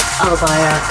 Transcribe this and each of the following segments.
Ferhat Albayrak.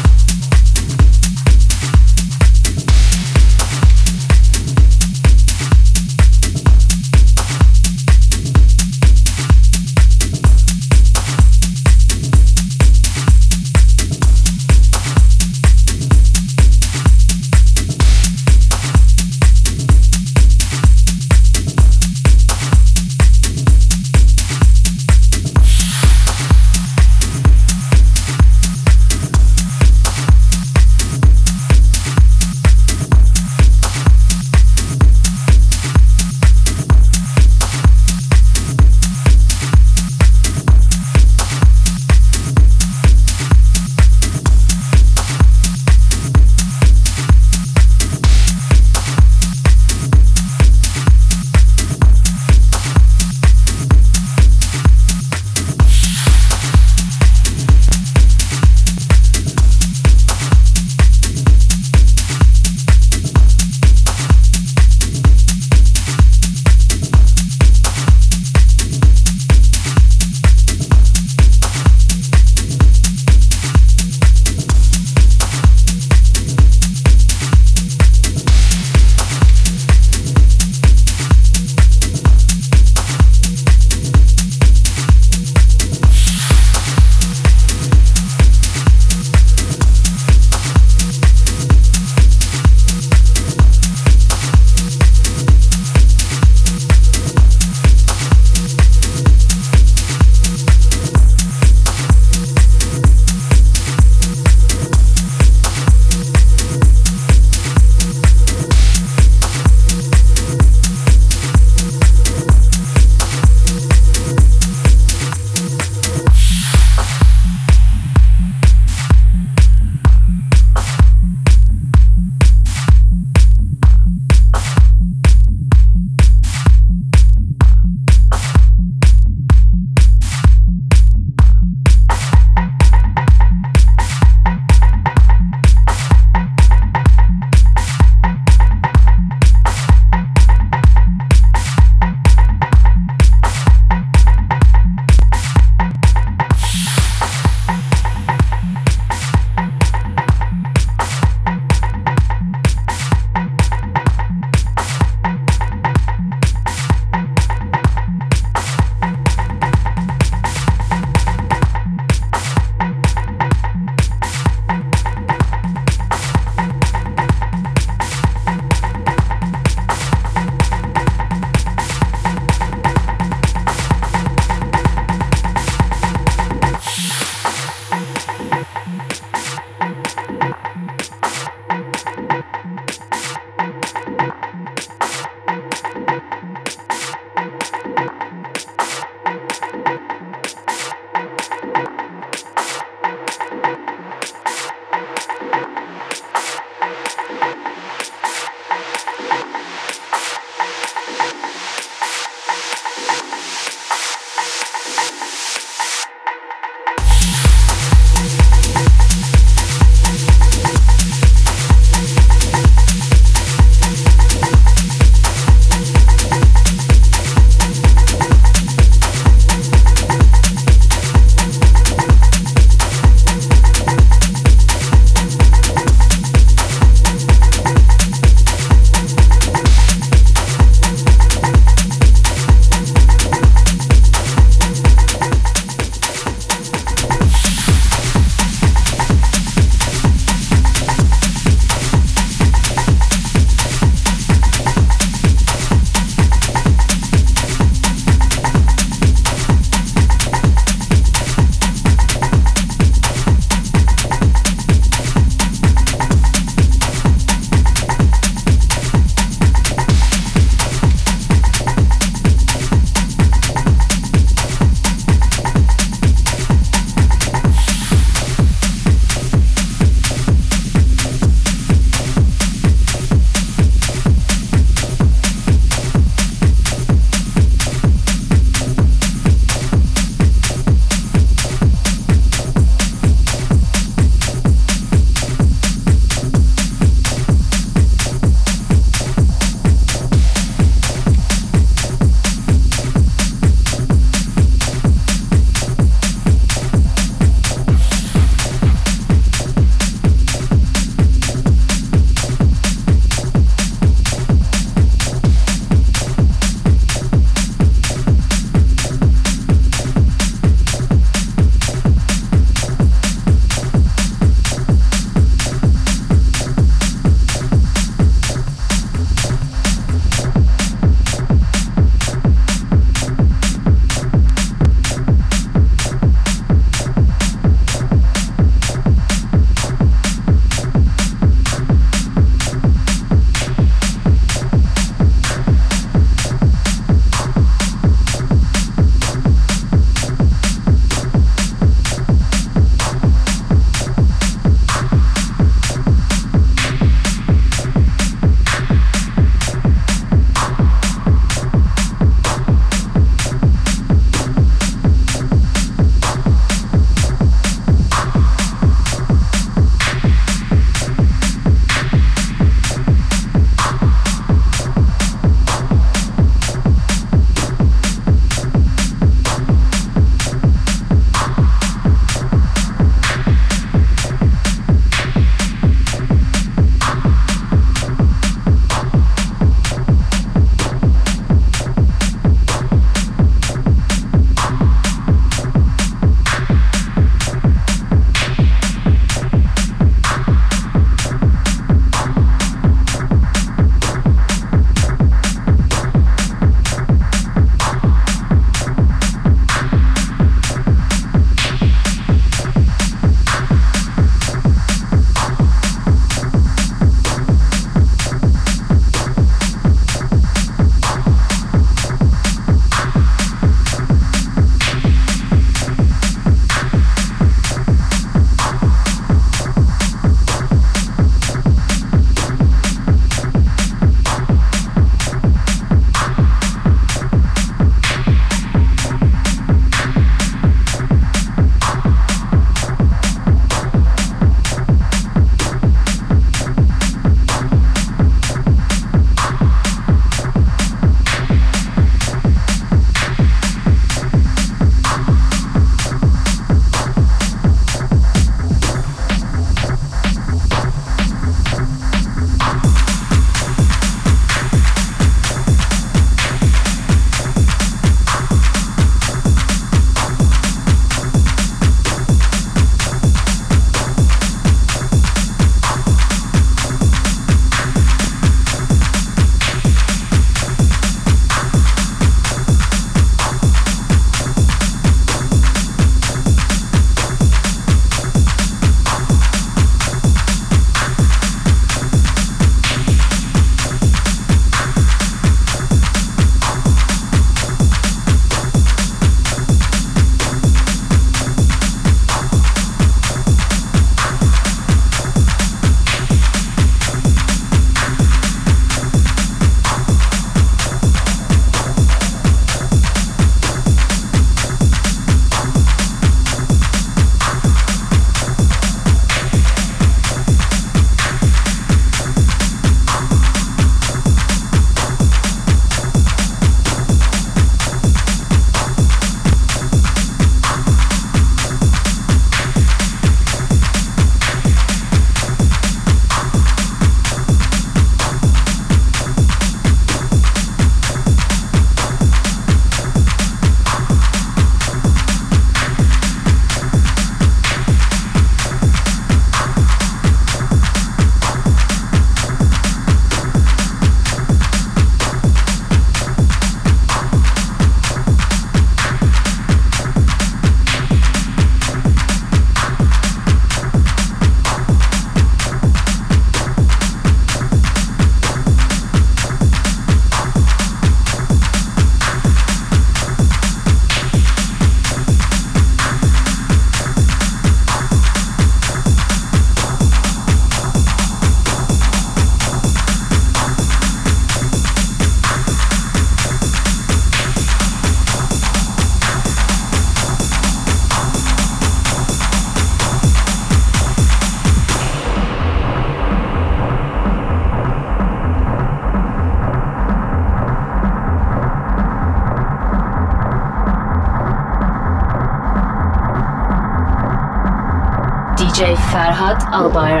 alibi